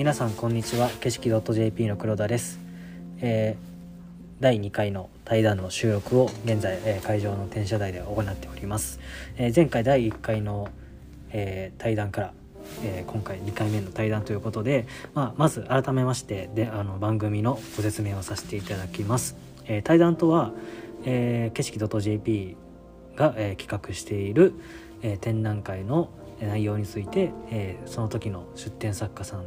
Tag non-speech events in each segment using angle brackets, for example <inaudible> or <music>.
皆さんこんにちは。景色 .jp の黒田です、えー第2回の対談の収録を現在、えー会場の転車台で行っております、えー前回第1回の、えー対談から、えー今回2回目の対談ということで、まあ、まず改めましてであの番組のご説明をさせていただきます、えー対談とは、えー景色 .jp が、えー企画している、えー展覧会の内容について、えーその時の出展作家さん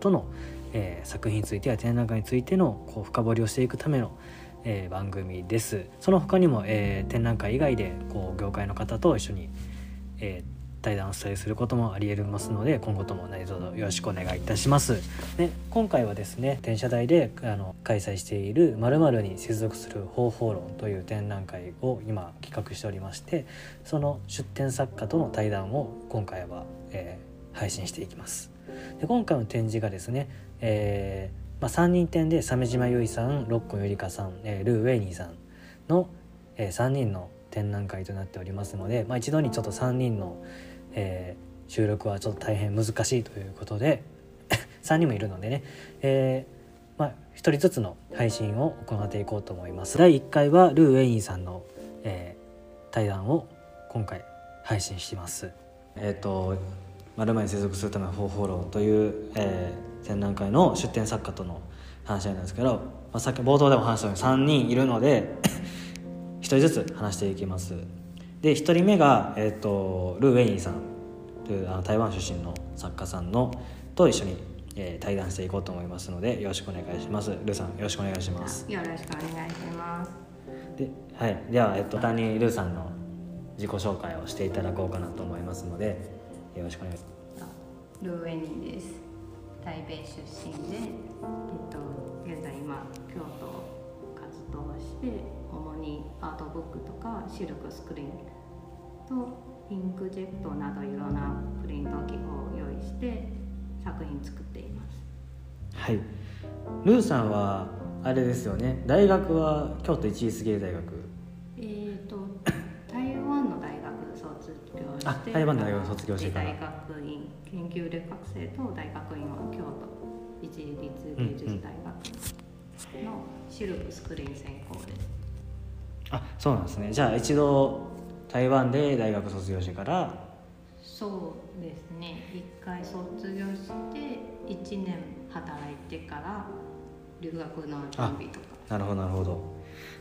との、えー作品についてや展覧会についてのこう深掘りをしていくための、えー番組です。その他にも、えー展覧会以外でこう業界の方と一緒に、えー対談をしたりすることもありえますので今後とも何卒よろしくお願いいたします。で今回はですね転車台であの開催している「〇〇に接続する方法論」という展覧会を今企画しておりましてその出展作家との対談を今回は、えー配信していきます。で今回の展示がですね、えーまあ、3人展で鮫島結衣さん六甲ゆりかさん、えールー・ウェイニーさんの、え3人の展覧会となっておりますので、まあ、一度にちょっと3人の、えー収録はちょっと大変難しいということで <laughs> 3人もいるのでね、えーまあ、1人ずつの配信を行っていこうと思います。第1回はルー・ウェイニーさんの、えー対談を今回配信します。えっ、と丸々に接続するための方法論という、えー展覧会の出展作家との話なんですけど、まあ、さっき冒頭でも話したように3人いるので <coughs> 1人ずつ話していきます。で1人目が、えー、とルー・ウェイニーさんというあの台湾出身の作家さんのと一緒に、えー対談していこうと思いますのでよろしくお願いします。ルーさんよろしくお願いします。よろしくお願いします。で,、はい、では、えっと、簡単にルーさんの自己紹介をしていただこうかなと思いますのでよろしくお願いします。あルーエニーです。台北出身で、えっと現在今京都活動して、主にアートブックとかシルクスクリーンとインクジェットなどいろんなプリント機を用意して作品作っています。はいルーさんはあれですよね大学は京都一律芸大学えっ、と台湾の大学卒業して、あ台湾の大学卒業してから大学院研究留学生と大学院は京都一律芸術大学のシルクスクリーン専攻です。あそうなんですねじゃあ一度台湾で大学卒業してから？そうですね。一回卒業して一年働いてから留学の準備とか。なるほどなるほど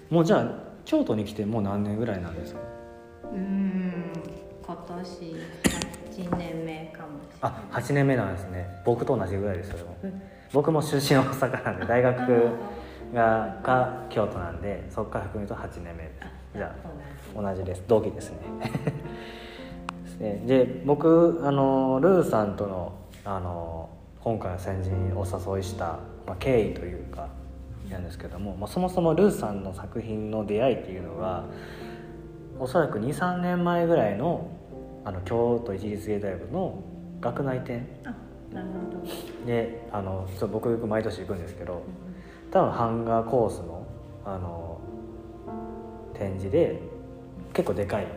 もうじゃあ京都に来てもう何年ぐらいなんですか？うーん今年八年目かもしれない。あ8年目なんですね。僕と同じぐらいですよでも。僕も出身大阪なんで大学がが京都なんでそこから含めると8年目です。じゃあ同じです。同期ですね。<laughs> で僕あのルーさんとのあの今回の先人にお誘いした、まあ、経緯というかなんですけども、まあ、そもそもルーさんの作品の出会いっていうのがおそらく23年前ぐらいのあの京都一律芸大部の学内展。あなるほど。であのそう僕毎年行くんですけど多分版画コースのあの展示で結構でかい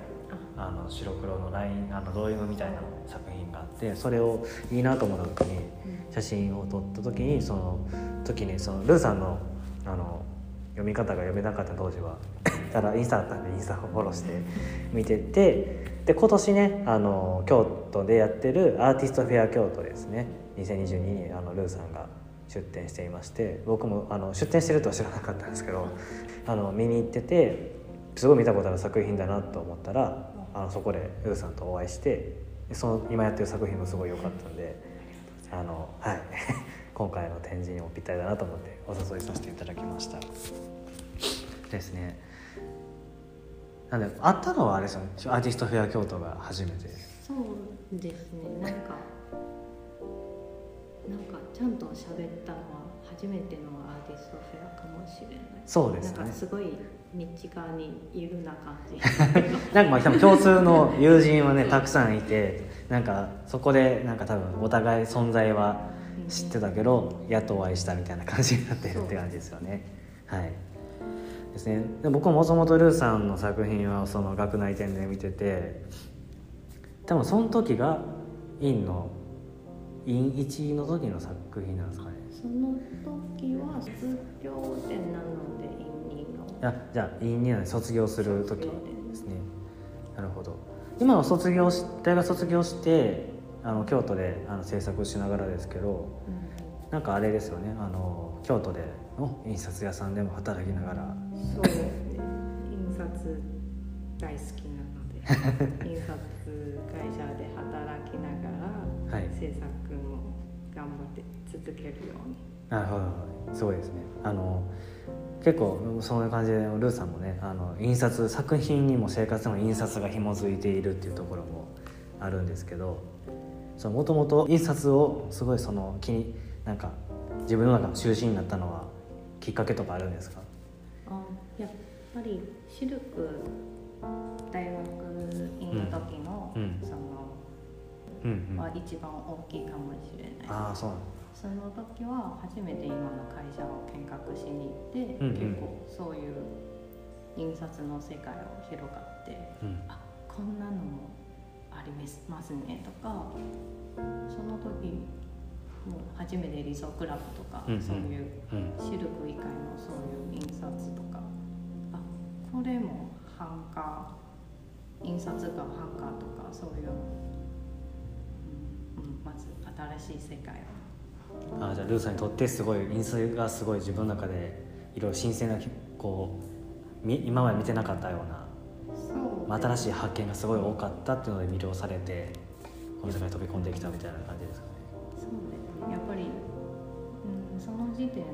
あ。の白黒のラインあのドーイングみたいな作品があってそれをいいなと思った時に写真を撮った時にその時にそのルーさんのあの読み方が読めなかった当時は <laughs> ただインスタだったんでインスタをフォローして見ててで今年ねあの京都でやってるアーティストフェア京都ですね。2022にあのルーさんが出展していまして僕もあの出展してるとは知らなかったんですけどあの見に行っててすごい見たことある作品だなと思ったらあのそこでルーさんとお会いしてその今やってる作品もすごい良かったんであの、はい、<laughs> 今回の展示にもぴったりだなと思ってお誘いさせていただきました。ですね。なんで会ったのはあれですよねアーティストフェア京都が初めて。そうですね。なんかなんかちゃんと喋ったのは初めてのアーティストフェアかもしれない。そうですね。なんかすごい道側にいるな感じ。<laughs> なんかまあ多分共通の友人はねたくさんいてなんかそこでなんか多分お互い存在は知ってたけどやっとお会いしたみたいな感じになってるって感じですよね。はいですね。で僕ももともとルーさんの作品はその学内展で見てて多分その時が院の院一の時の作品なんですかね。その時は卒業展なので院2の。あじゃあ院2の卒業する時ですね。なるほど。今は卒業し大学卒業してあの京都であの制作しながらですけどなんかあれですよね。あの京都での印刷屋さんでも働きながらそうですね。印刷大好きなので <laughs> 印刷会社で働きながら、はい。制作も頑張って続けるように。なるほど。すごいですね。あの結構そういう感じでルーさんもねあの印刷作品にも生活の印刷が紐づいているっていうところもあるんですけどもともと印刷をすごいその気になんか自分の中の中心になったのはきっかけとかあるんですか？あやっぱりシルク大学院の時の、うん。うんそのうんうん。は一番大きいかもしれない、ああそう。その時は初めて今の会社を見学しに行って、うんうん。結構そういう印刷の世界を広がってうん。あこんなのもありますねとかその時もう初めて理想クラブとか、うんうん。そういううん。シルク以外のそういう印刷とかあこれも版画印刷が版画とかそういう、うんうん、まず新しい世界を。あーじゃあルーさんにとってすごい印刷がすごい自分の中でいろいろ新鮮なこうみ今まで見てなかったようなそう。まあ新しい発見がすごい多かったっていうので魅了されてこの世界に飛び込んできたみたいな感じですかね。そうですね。やっぱり、うん、その時点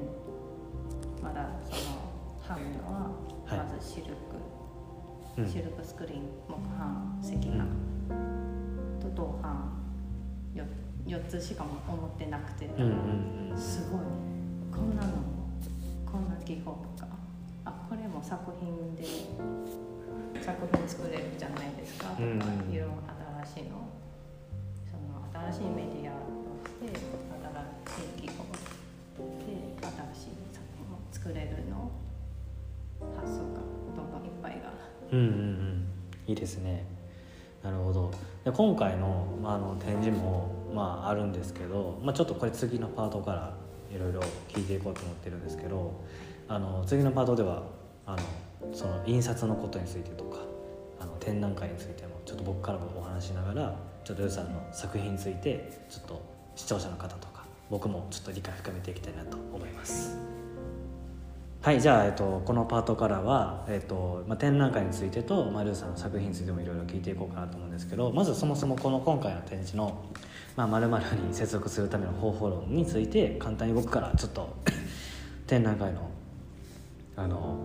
まだその版画ははいまずシルク、うん。シルクスクリーン木版石版、と銅版。4, つしかも思ってなくて、うんうんうんすごい。こんなのもこんな技法とか。あこれも作品で作品作れるじゃないですか。とか、うんうん。いろいろ新しいの。その新しいメディアとして新しい技法で新しい作品を作れるの発想がどんどんいっぱいが。うんうんうん。いいですね。なるほど。で今回の,、まあ、の展示も、まあ、あるんですけど、まあ、ちょっとこれ次のパートからいろいろ聞いていこうと思ってるんですけどあの次のパートではあのその印刷のことについてとかあの展覧会についてもちょっと僕からもお話しながらちょっとルーさんの作品についてちょっと視聴者の方とか僕もちょっと理解深めていきたいなと思います。はいじゃあ、えっと、このパートからは、えっとまあ、展覧会についてと、まあ、ルーさんの作品についてもいろいろ聞いていこうかなと思うんですけどまずそもそもこの今回の展示の「まる、まるに接続するための方法論」について簡単に僕からちょっと <coughs> 展覧会のあの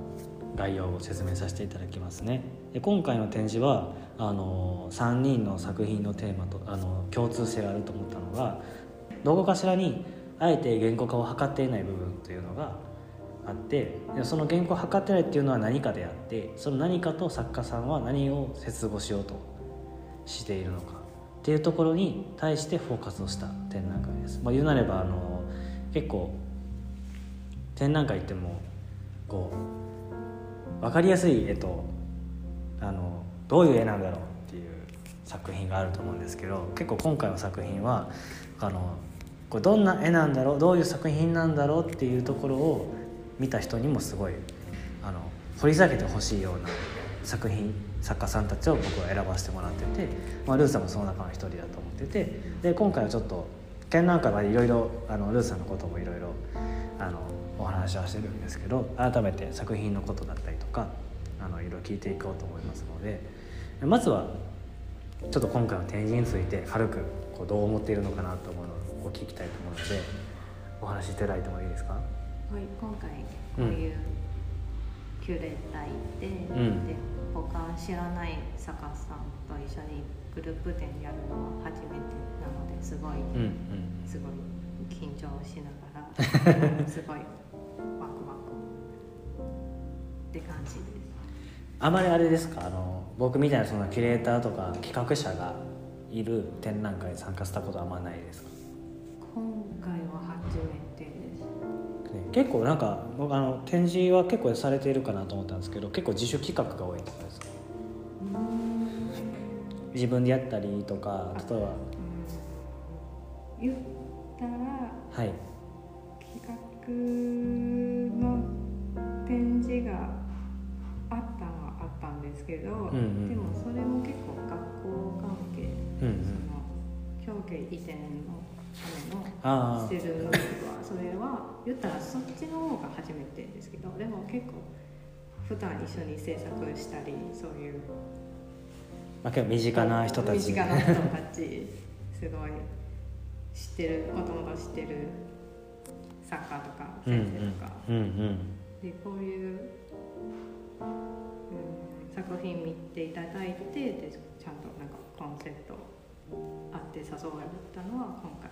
概要を説明させていただきますね。で今回の展示はあの3人の作品のテーマとあの共通性があると思ったのがどこかしらにあえて言語化を図っていない部分というのがあってその言語を図ってないっていうのは何かであってその何かと作家さんは何を接合しようとしているのか。っていうところに対してフォーカスをした展覧会です、まあ、言うなればあの結構展覧会ってもこう分かりやすい絵とあのどういう絵なんだろうっていう作品があると思うんですけど結構今回の作品はあのこれどんな絵なんだろうどういう作品なんだろうっていうところを見た人にもすごいあの掘り下げてほしいような作品作家さんたちを僕は選ばせてもらってて、まあ、ルーさんもその中の一人だと思っててで今回はちょっと展覧会はいろいろルーさんのこともいろいろお話はしてるんですけど改めて作品のことだったりとかいろいろ聞いていこうと思いますのでまずはちょっと今回の展示について軽くこうどう思っているのかなと思うのを聞きたいと思うのでお話しいただいてもいいですか、今回こうい。うキュレーターいて、うんで他知らない作家さんと一緒にグループ展やるのは初めてなのですごい、うんうんすごい緊張しながら <laughs> すごいワクワクって感じで。す。あまりあれですか？あの僕みたいなそのキュレーターとか企画者がいる展覧会に参加したことはあんまないですか、今回は初めてです。ね、結構なんか僕あの展示は結構されているかなと思ったんですけど結構自主企画が多いとかですか自分でやったりとか例えばうん言ったらはい。企画の展示があったのはあったんですけど、んうん。でもそれも結構学校関係、うんうん。その表現移転ののああしてるのはそれは言ったらそっちの方が初めてですけどでも結構普段一緒に制作したりそういうまあ、結構身近な人たち身近な人たちすごい知ってるもともと知ってる作家とかうんうん先生とか、うんうん。でこういう、うん、作品見ていただいてでちゃんとなんかコンセプトあって誘われたのは今回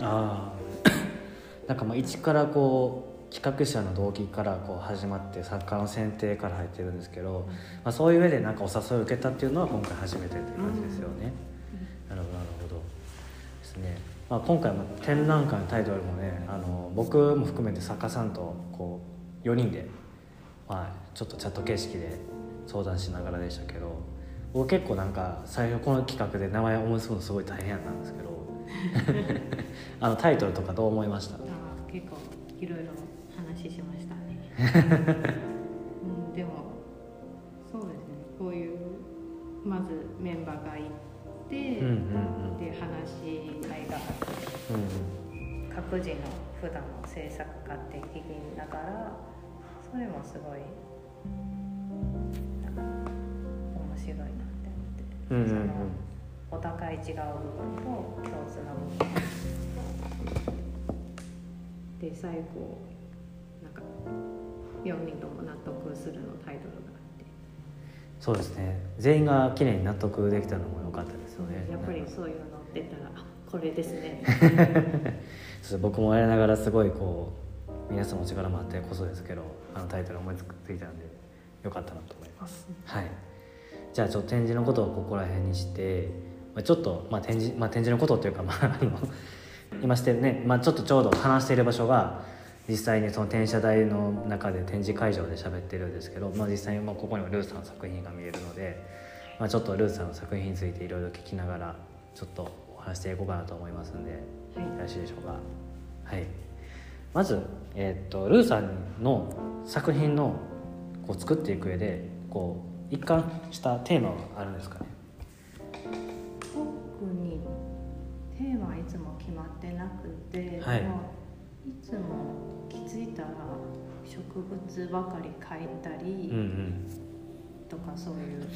ああなんかまあ <coughs> 一からこう企画者の動機からこう始まって作家の選定から入ってるんですけど、まあ、そういう上でなんかお誘いを受けたっていうのは今回初めてっていう感じですよね、なるほどなるほど。ですね、まあ、今回も展覧会のタイトルもねあの僕も含めて作家さんとこう4人で、まあ、ちょっとチャット形式で相談しながらでしたけど僕結構なんか最初この企画で名前を思いつくのすごい大変やったんですけど <laughs> あのタイトルとかどう思いました？結構いろいろ話しましたね、<laughs> うん、でもそうですね。こういうまずメンバーがいて、うんうんうん。で話し合いがあってうん各自の普段の制作過程聞きながらそれもすごい面白いなって思って、うんうんうん。そのお互い違う部分と共通な部分で最後なんか4人とも納得するのタイトルがあって。そうですね。全員が綺麗に納得できたのも良かったですよね。やっぱりそういうの出たらあこれですね。<laughs> そう僕もやりながらすごいこう皆さんのお力もあってこそですけどあのタイトル思いついたんで良かったなと思います、はい。じゃあちょっと展示のことをここら辺にして、まあ、ちょっと、まあ、展示、まあ、展示のことっていうか、まあ、あの今してね、まあ、ちょっとちょうど話している場所が実際にその転写台の中で展示会場で喋ってるんですけど、まあ、実際にまあここにもルーさんの作品が見えるので、まあ、ちょっとルーさんの作品についていろいろ聞きながらちょっとお話していこうかなと思いますんで、よろしいでしょうか？はい。まず、えーっとルーさんの作品のこう作っていく上でこう一貫したテーマはあるんですかね？なくて、はい。もういつも気づいたら植物ばかり描いたり、うんうん。とかそういう、うん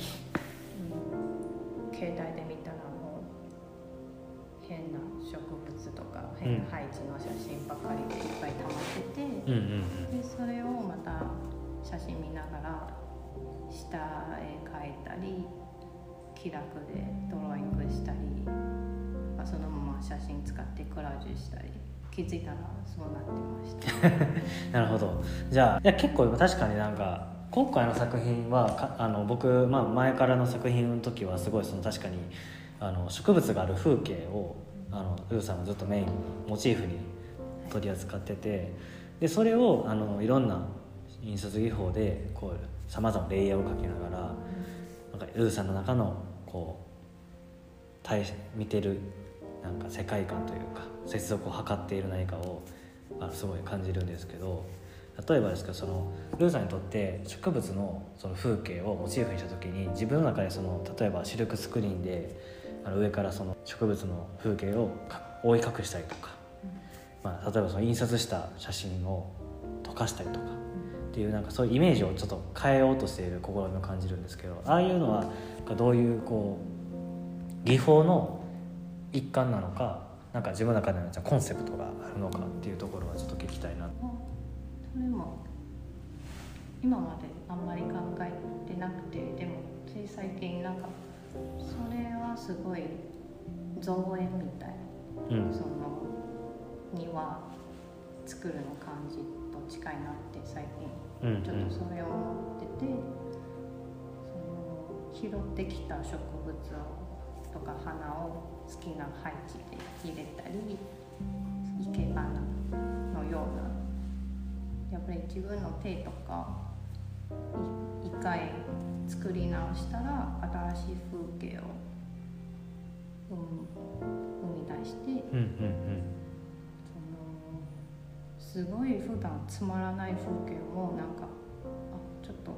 携帯で見たらもう変な植物とか変な配置の写真ばかりでいっぱい溜まってて、うんうん。でそれをまた写真見ながら下絵描いたり気楽でドローイングしたりそのまま写真使ってコラージュしたり気づいたらそうなってました。<laughs> なるほどじゃあいや結構確かになんか今回の作品はかあの僕、まあ、前からの作品の時はすごいその確かにあの植物がある風景をあのルーさんがずっとメインにモチーフに取り扱っててでそれをあのいろんな印刷技法でこうさまざまレイヤーを描きながらなんかルーさんの中のこう対見てるなんか世界観というか接続を図っている何かをあのすごい感じるんですけど例えばですけどそのルーさんにとって植物のその風景をモチーフにした時に自分の中でその例えばシルクスクリーンであの上からその植物の風景をか覆い隠したりとか、まあ、例えばその印刷した写真を溶かしたりとかっていうなんかそういうイメージをちょっと変えようとしている試みを感じるんですけどああいうのはどういうこう技法の一環なのかなんか自分の中でのじゃあコンセプトがあるのかっていうところはちょっと聞きたいな。それも今まであんまり考えてなくてでもつい最近なんかそれはすごい造園みたいうん。その庭作るの感じと近いなって最近ちょっとそれを思ってて、その拾ってきた植物をとか花を好きな配置で入れたり生け花のようなやっぱり自分の手とか一回作り直したら新しい風景を生む生みうんうんそのすごい普段つまらない風景もなんかあちょっと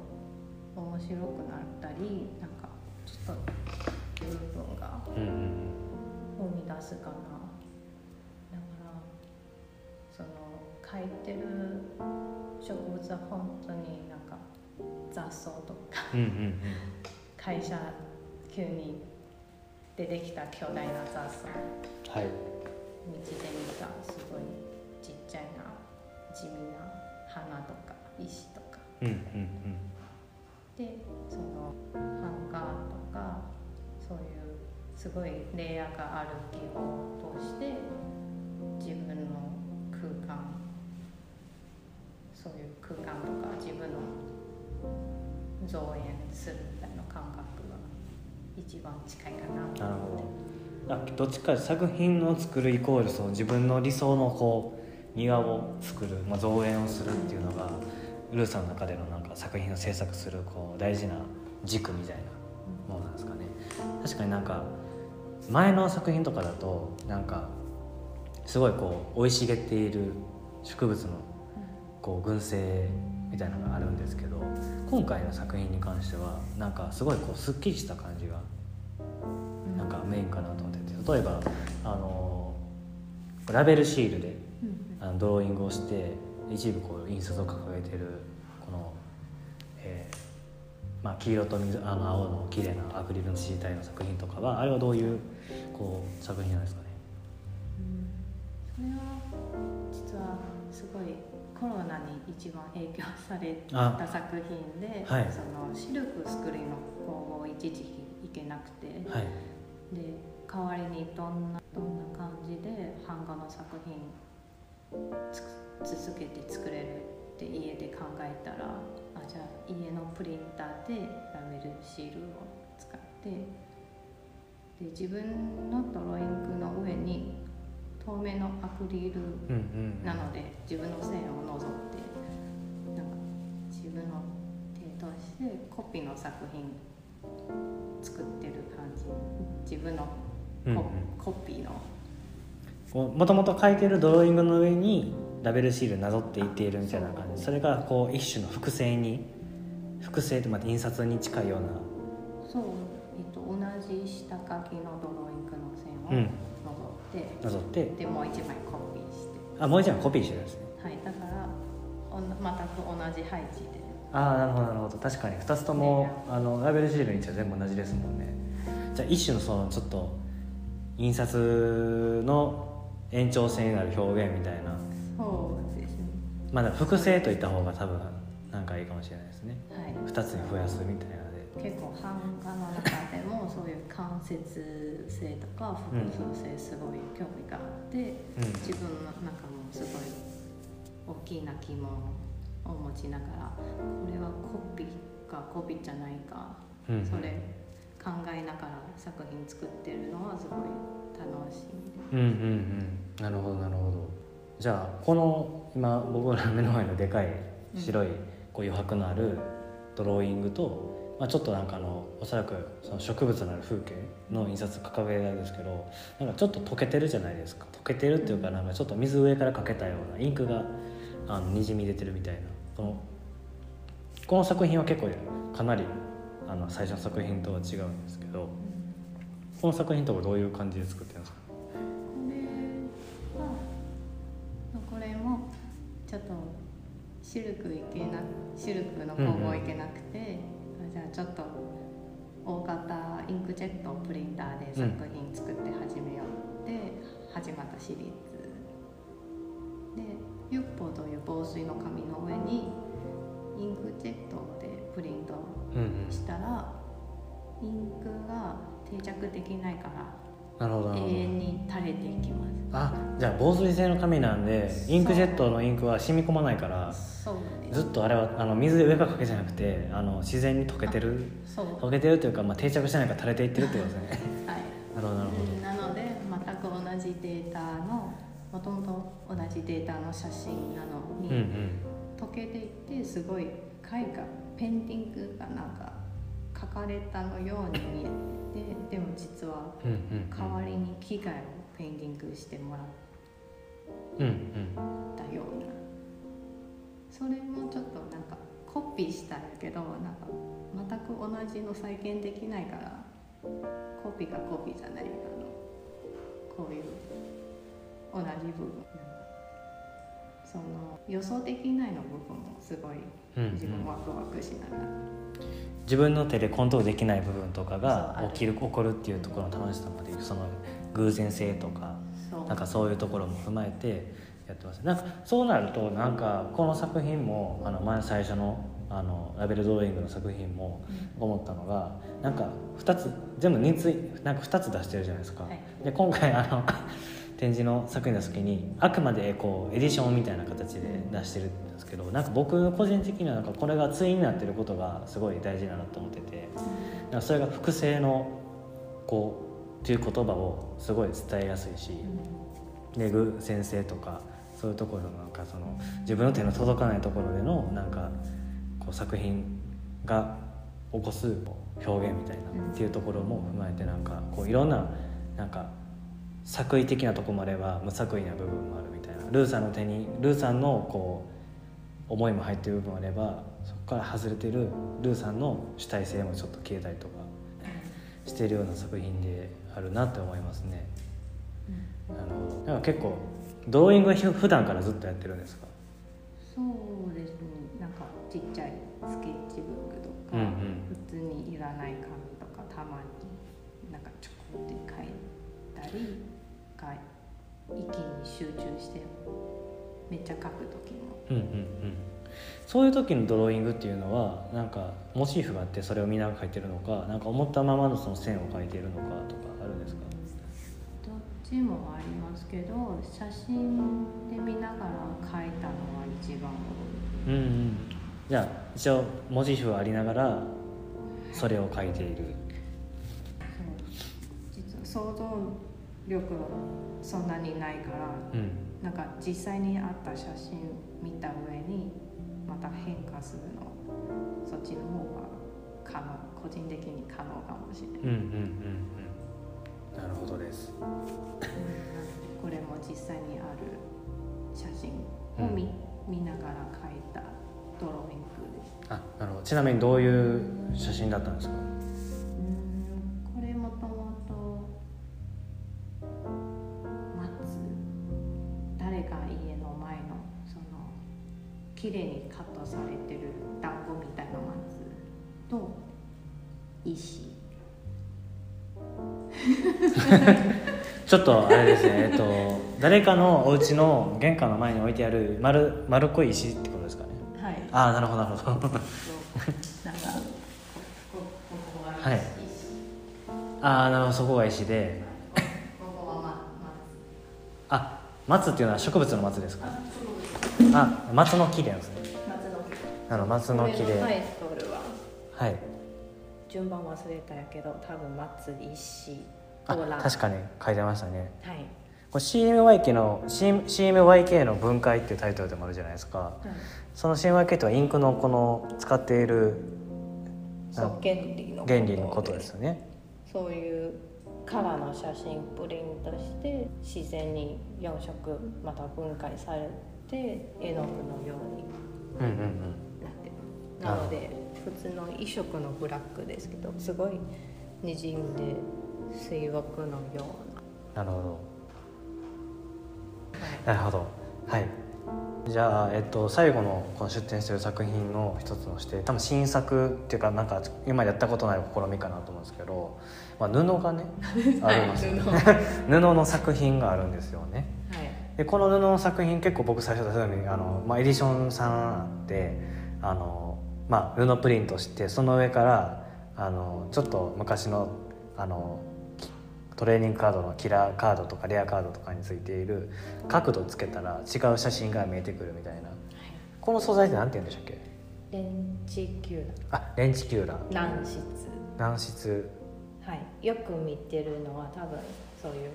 面白くなったりなんかちょっと部分がうんうん。生み出すかな。だからその描いてる植物は本当になんか雑草とかうんうんうん。会社急に出てきた巨大な雑草。はい。道で見たすごいちっちゃいな地味な花とか石とか。うんうん。でそのハンガーとかそういうすごいレイヤーがある木を通して自分の空間そういう空間とか自分の造園するみたいな感覚が一番近いかな。となる思ってほどあどっちか作品を作るイコールその自分の理想のこう庭を作る、まあ、造園をするっていうのがルーさんの中でのなんか作品を制作するこう大事な軸みたいなものなんですかね。確かになんか前の作品とかだとなんかすごいこう生い茂っている植物のこう群生みたいなのがあるんですけど今回の作品に関してはなんかすごいこうすっきりした感じがうんなんかメインかなと思ってて例えばあのラベルシールでうんあのドローイングをして一部こう印刷を掲げてるこの、えーまあ、黄色と水あの青の綺麗なアクリルの自体の作品とかはあれはどういうこう作品なんですかね。それは実はすごいコロナに一番影響されあた作品で、はい。そのシルクスクリーンの工房一時期行けなくて、はい。で代わりにどんなどんな感じで版画の作品つ続けて作れるって家で考えたらあじゃあ家のプリンターでラベルシールを使ってで自分のドローイングの上に透明のアクリルなので自分の線を除ってなんか自分の手としてコピーの作品作ってる感じ。自分のコ,、うんうん。コピーの。もともと描いてるドローイングの上にラベルシールなぞっていっているみたいな感じ。それがこう一種の複製に複製ってまた印刷に近いような。そう、えっと、同じ下書きのドローイングの線をうん。除いて、なぞって。でもう一枚コピーして。あもう一枚コピーしてるんですね。はい。だからおん全く同じ配置で。ああなるほどなるほど。確かに2つともあのラベルシールにしては全部同じですもんね。じゃあ一種のそのちょっと印刷の延長線になる表現みたいな。そうですね。まあだから複製といった方が多分なんかいいかもしれないですね。はい。2つに増やすみたいな結構版画の中でもそういう間接性とか複数性すごい興味があって、うん。自分の中もすごい大きな疑問を持ちながらこれはコピーかコピーじゃないか、うん。うんそれ考えながら作品作ってるのはすごい楽しいうんうんうん。なるほどなるほど。じゃあこの今僕らの目の前のでかい白いこう余白のあるドローイングと、まあ、ちょっとなんかあのおそらくその植物のある風景の印刷掲げられるんですけどなんかちょっと溶けてるじゃないですか。溶けてるっていうかなんかちょっと水上からかけたようなインクがあのにじみ出てるみたいなこのこの作品は結構かなりあの最初の作品とは違うんですけどこの作品とかどういう感じで作ってるんですか？これはこれもちょっとシルクいけなシルクの工房いけなくて、あじゃあちょっと大型インクジェットプリンターで作品作って始めようって始まったシリーズ。でユッポという防水の紙の上にインクジェットでプリントうんうんしたらインクが定着できないから永遠に垂れていきます。あじゃあ防水性の紙なんでインクジェットのインクは染み込まないから。そうずっとあれはあの水で上からかけじゃなくてあの自然に溶けてる。溶けてるというか、まあ、定着してないから垂れていってるってことですね。<laughs> はい。なるほどなるほなので全く同じデータのもともと同じデータの写真なのに、どうんうん。溶けていってすごい絵画ペンティングがなんか描かれたのように見えてでも実は代わりに黄機械をペインティングしてもらっうんうんたようなそれもちょっとなんかコピーしたんやけどなんか全く同じの再現できないからコピーがコピーじゃないあのこういう同じ部分。その予想できないの部分もすごいうんうん。自分ワクワクしながら、自分の手でコントロールできない部分とかが起きる起こるっていうところの楽しさまでその偶然性とかなんかそういうところも踏まえてやってます。なんかそうなるとなんかこの作品もあの前最初のあのラベルドローイングの作品も思ったのがなんか2つ全部人数なんか2つ出してるじゃないですか、はい。で今回あの <laughs> 展示の作品出す時にあくまでこうエディションみたいな形で出してるんですけどなんか僕個人的にはなんかこれが対になってることがすごい大事だなと思っててなんかそれが複製のこうっていう言葉をすごい伝えやすいし、で具先生とかそういうところのなんかその自分の手の届かないところでのなんかこう作品が起こす表現みたいなっていうところも踏まえてなんかこういろんななんか作為的なところもあれば無作為な部分もあるみたいなルーさんの手にルーさんのこう思いも入ってる部分もあればそこから外れてるルーさんの主体性もちょっと消えたりとかしてるような作品であるなって思いますね。あのなんか結構ドローイングはふ普段からずっとやってるんですか？そうですね。なんかちっちゃいスケッチブックとか、うんうん。普通にいらない紙とかたまになんかちょこって書いたりが一気に集中してめっちゃ書く時も。うんうんうん。そういう時のドローイングっていうのはなんかモチーフがあってそれを見ながら描いてるのかなんか思ったままのその線を描いているのかとかあるんですか？ちもありますけど写真で見ながら書いたのは一番多い。うんうん。じゃあ一応モチーフはありながらそれを描いている。そう実は想像力はそんなにないからうんなんか実際にあった写真見た上にまた変化するのそっちの方が可能個人的に可能かもしれない、うんうんうんうんなるほどです。これも実際にある写真を見,、見ながら描いたドローイングです。あなるほど。ちなみにどういう写真だったんですか？これもともと松誰が家の前のその綺麗にカットされてる団子みたいな松と石 <laughs> ちょっとあれですね、えっと、誰かのお家の玄関の前に置いてある丸丸っこい石ってことですかね。はい。ああなるほどなるほど。なんかこここははい。石、ああなるほどそこが石で。ここはまあ松。っていうのは植物の松ですか？あ松の木なんですね。松の木。あの松の木で。これのタイトルは。はい。順番忘れたやけど多分松石確かに書いてましたね。はい、これ CMYK の CM CMYK の分解っていうタイトルでもあるじゃないですか。その CMYK とはインクのこの使っている原理の原理のことですよね。そういうカラーの写真プリントして自然に4色また分解されて絵の具のように。うんうんうん。なってますなので普通の一色のブラックですけどすごいにじんで水墨のような。るほど。な、るほど。はい。じゃあ、えっと、最後のこの出展してる作品の一つとして多分新作っていうかなんか今やったことない試みかなと思うんですけど、まあ、布がね <laughs> ありますよね。布。<laughs> の作品があるんですよね。はい。でこの布の作品結構僕最初出したようにあの、まあ、エディションさんあってあの、まあ、布プリントしてその上からあのちょっと昔のあのきトレーニングカードのキラーカードとかレアカードとかについている角度つけたら違う写真が見えてくるみたいな。この素材って何て言うんでしたっけ？レンチキューあレンチキューラ軟質。軟質。はい。よく見てるのは多分そういう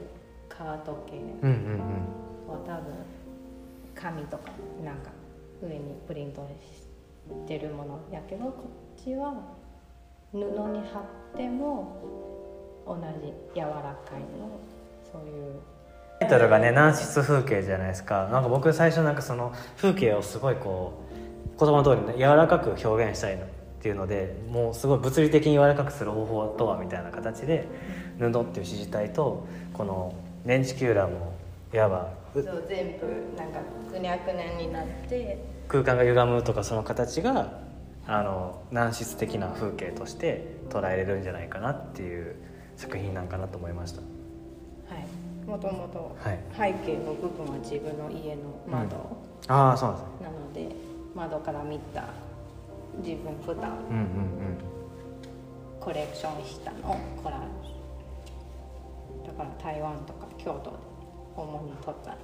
カード系。は多分紙とかなんか上にプリントしてるものやけどこっちは布に貼っても同じ柔らかいのそういう。タイトルがね軟質風景じゃないですか。なんか僕最初なんかその風景をすごいこう言葉の通りね柔らかく表現したいのっていうのでもうすごい物理的に柔らかくする方法とはみたいな形で布っていう指示体とこのレンチキューラーもいわばうそう全部なんかくにゃくにゃになって空間が歪むとかその形があの軟質的な風景として捉えれるんじゃないかなっていう作品なんかなと思いました。はい。もともとはい。背景の部分は自分の家の窓、ああそうなんですね。なので窓から見た自分普段うんうんコレクションしたのコラージュ。だから台湾とか京都で主に撮った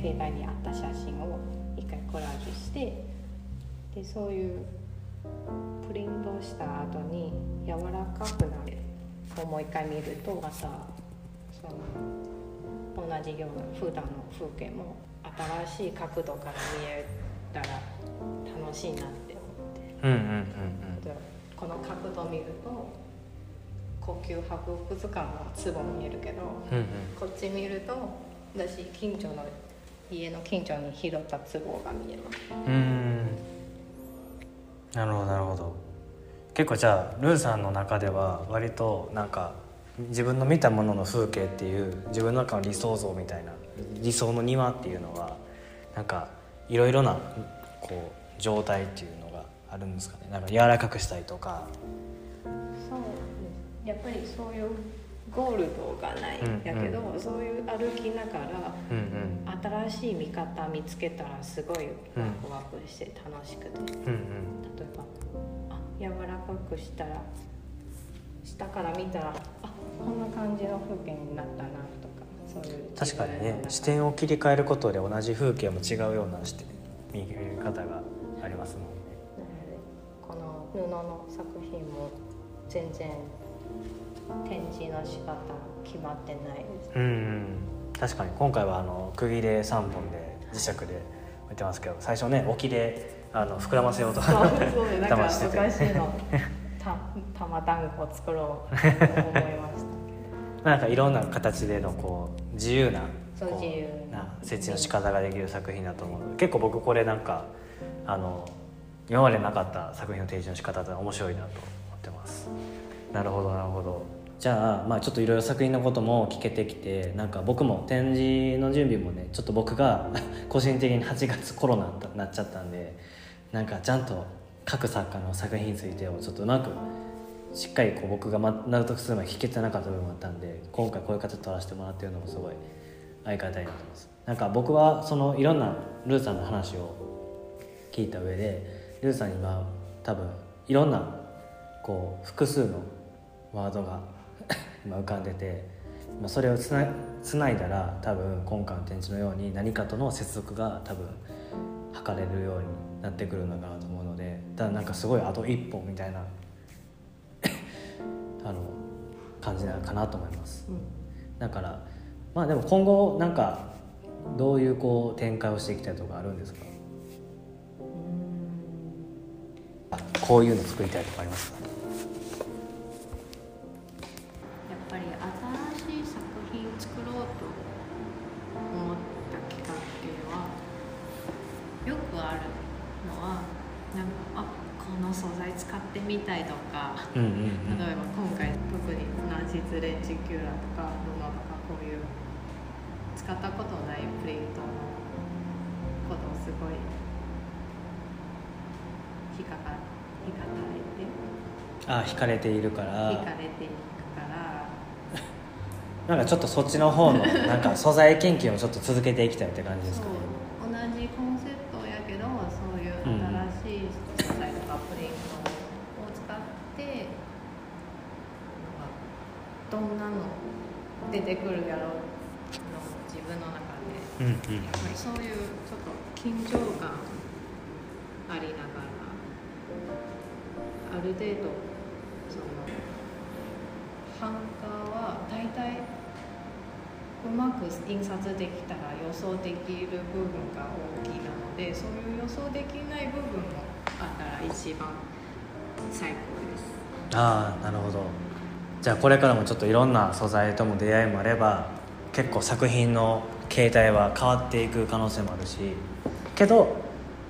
携帯にあった写真を一回コラージュしてでそういうプリントした後に柔らかくなるをもう一回見るとまたその同じような普段の風景も新しい角度から見えたら楽しいなって思って。うんうんうん。うんこの角度見ると高級博物館の壺見えるけどうんうん。こっち見ると私近所の家の近所に拾った壺が見えます。うーん。なるほどなるほど結構じゃあルーさんの中では割となんか自分の見たものの風景っていう自分の中の理想像みたいな理想の庭っていうのはなんかいろいろなこう状態っていうのがあるんですかね。なんか柔らかくしたいとか。そうやっぱりそういうゴールドがないうんやけど、そういう歩きながらうんうん。新しい見方見つけたらすごいワクワクして楽しくて、うんうん。例えばあ柔らかくしたら下から見たらあこんな感じの風景になったなとかそういう確かにね視自点を切り替えることで同じ風景も違うような視点見え方がありますもんね。この布の作品も全然展示の仕方決まってない。ですうんうん。確かに今回はあの区切れ3本で磁石で置いてますけど最初ね沖であの膨らませようと。そうそう <laughs> なんか <laughs> た玉団子を作ろうと思いました <laughs> なんかいろんな形でのこう自由なこそう自由な。設置の仕方ができる作品だと思う結構僕これなんかあの今までなかった作品の提示の仕方って面白いなと思ってます。なるほどなるほど。じゃあ,、まあちょっといろいろ作品のことも聞けてきてなんか僕も展示の準備もねちょっと僕が個人的に8月コロナになっちゃったんでなんかちゃんと各作家の作品についてをちょっとうまくしっかりこう僕が納得するまで聞けてなかった部分もあったんで今回こういう形で撮らせてもらってるのもすごいありがたいなと思います。なんか僕はそのいろんなルーさんの話を聞いた上でルーさんには多分いろんなこう複数のワードが <coughs> 今浮かんでて、ま、それをつないだら多分今回の展示のように何かとの接続が多分測れるようになってくるのかなと思うのでだからなんかすごいあと一歩みたいな <laughs> あの感じなのかなと思います。うん。だからまあでも今後なんかどういうこう展開をしていきたいとかあるんですか？あこういうの作りたいとかありますか？ってみたいとかうんうん例えば今回特に軟質レンジキューラーとか布とかこういう使ったことないプリントのことをすごい引っかか引っかかれてあ惹かれているから。引かれていくから。<laughs> なんかちょっとそっちの方のなんか素材研究をちょっと続けていきたいって感じですかねそう同じコンセプトやけどそういう新しい素材とかプリントを使って、どんなの出てくるやろうの自分の中でうんうんやっぱりそういうちょっと緊張感ありながらある程度そのハンカーは大体うまく印刷できたら予想できる部分が大きいなのでそういう予想できない部分もあったら一番最高です。ああなるほどじゃあこれからもちょっといろんな素材とも出会いもあれば結構作品の形態は変わっていく可能性もあるしけど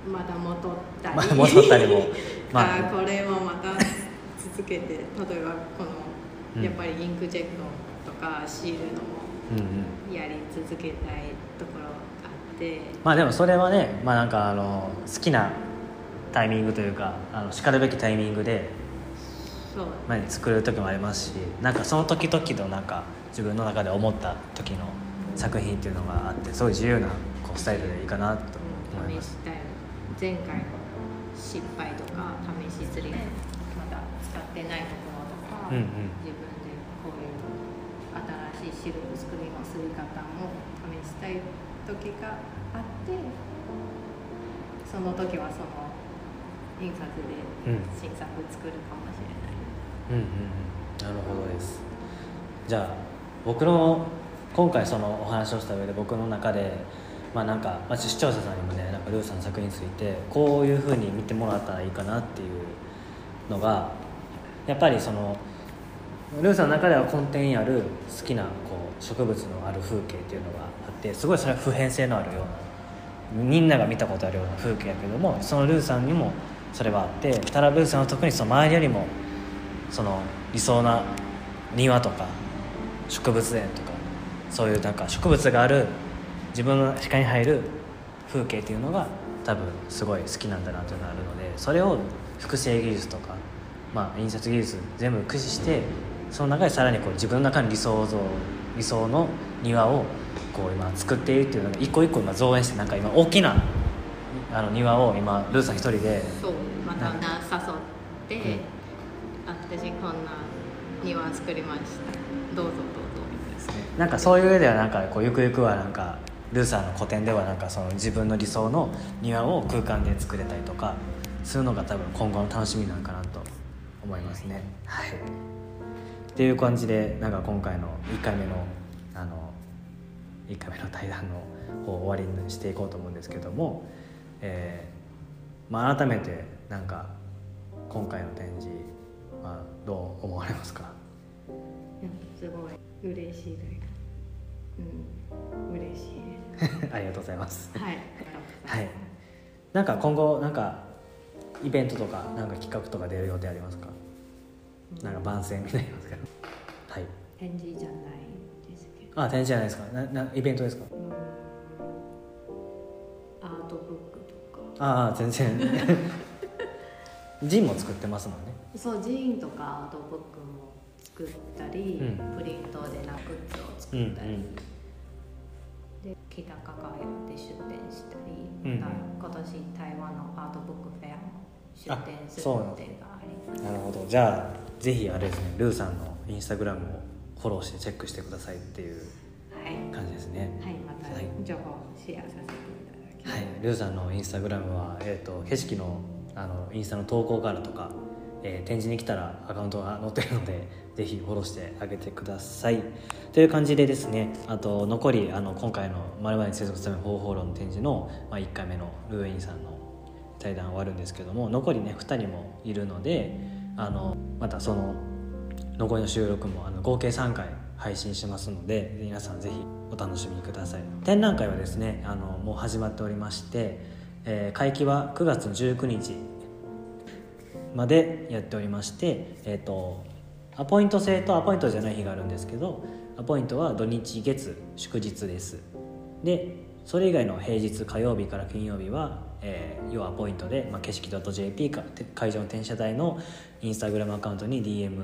まだ戻ったり、まあ戻ったりも <laughs> まああこれをまた続けて例えばこうん。のやっぱりインクジェットとかシールのもうんうん。やり続けたいところあって。まあでもそれはねまあなんかあの好きなタイミングというかあのしかるべきタイミングでまあ作る時もありますしなんかその時々のなんか自分の中で思った時の作品っていうのがあってすごい自由なこうスタイルでいいかなと思います。試したい前回の失敗とか試し釣りでまだ使ってないところとか、うんうん。自分でこういう新しいシルクスクリーンのすり方も試したい時があってその時はその印刷でうん。新作作るかもしれない、うんうんうんなるほどです。じゃあ僕の今回そのお話をした上で僕の中でまあなんか、まあ、視聴者さんにもねなんかルーさんの作品についてこういうふうに見てもらったらいいかなっていうのがやっぱりそのルーさんの中では根底にある好きなこう植物のある風景っていうのがあってすごいそれは普遍性のあるようなみんなが見たことあるような風景やけどもそのルーさんにもそれはあってただルーさんは特にその周りよりもその理想な庭とか植物園とかそういうなんか植物がある自分の視界に入る風景っていうのが多分すごい好きなんだなというのがあるのでそれを複製技術とか、まあ、印刷技術全部駆使してその中でさらにこう自分の中の理想像理想の庭をこう今作っているっていうのが一個一個今造園してなんか今大きなあの庭を今ルーさん一人でそうまたな誘って、庭作りました。どうぞどうぞ。ななんかそういう上ではなんかこうゆくゆくはなんかルーさんの個展ではなんかその自分の理想の庭を空間で作れたりとかするのが多分今後の楽しみなんかなと思いますね。はい、っていう感じでなんか今回の1回目のあの1回目の対談の方を終わりにしていこうと思うんですけども、えーまあ、改めてなんか今回の展示はどう思われますか？すごい嬉しいというかうん嬉しいで <laughs> ありがとうございます。すはい <laughs> はい。なんか今後なんかイベントとかなんか企画とか出る予定ありますか？なんか番宣みたいなんですけど。はい。展示じゃないですけどあ展示じゃないですか？ななイベントですか？うんアートブックとかああ全然。<laughs> ジンも作ってますもんね。そうジーンとかアートブックも作ったり、うん。プリントでなグッズを作うんったり、で北加賀屋で出店したり、うんまた今年台湾のアートブックフェアも出店する予定があります。なるほど。じゃあぜひあれですねルーさんのインスタグラムをフォローしてチェックしてくださいっていうはい、はい、感じですね。またはい。情報をシェアさせていただきます、はい、ルーさんのインスタグラムは、えー、と景色のあのインスタの投稿からとか、えー展示に来たらアカウントが載ってるのでぜひフォローしてあげてください。という感じでですねあと残りあの今回の「まるに生息するため方法論」展示の、まあ、1回目のルーインさんの対談終わるんですけども残りね2人もいるのであのまたその残りの収録もあの合計3回配信しますので皆さんぜひお楽しみください。展覧会はですねあのもう始まっておりまして、えー会期は9月19日までやっておりまして、えー、とアポイント制とアポイントじゃない日があるんですけどアポイントは土日月祝日です。でそれ以外の平日火曜日から金曜日は、えー要アポイントで、まあ、景色 .jp か会場転車台のインスタグラムアカウントに DM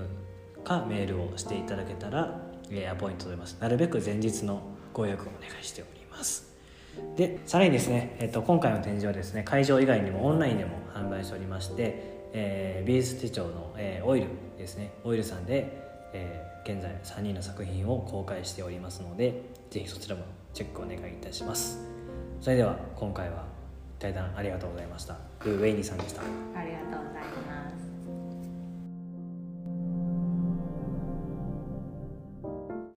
かメールをしていただけたら、えーアポイント取れます。なるべく前日のご予約をお願いしております。でさらにですね、えっと今回の展示はですね会場以外にもオンラインでも販売しておりまして、えー美術手帳の、えーオイルですね。オイルさんで、えー現在3人の作品を公開しておりますので是非そちらもチェックお願いいたします。それでは今回は対談ありがとうございました。ルー・ウェイニーさんでした。ありがとうございます。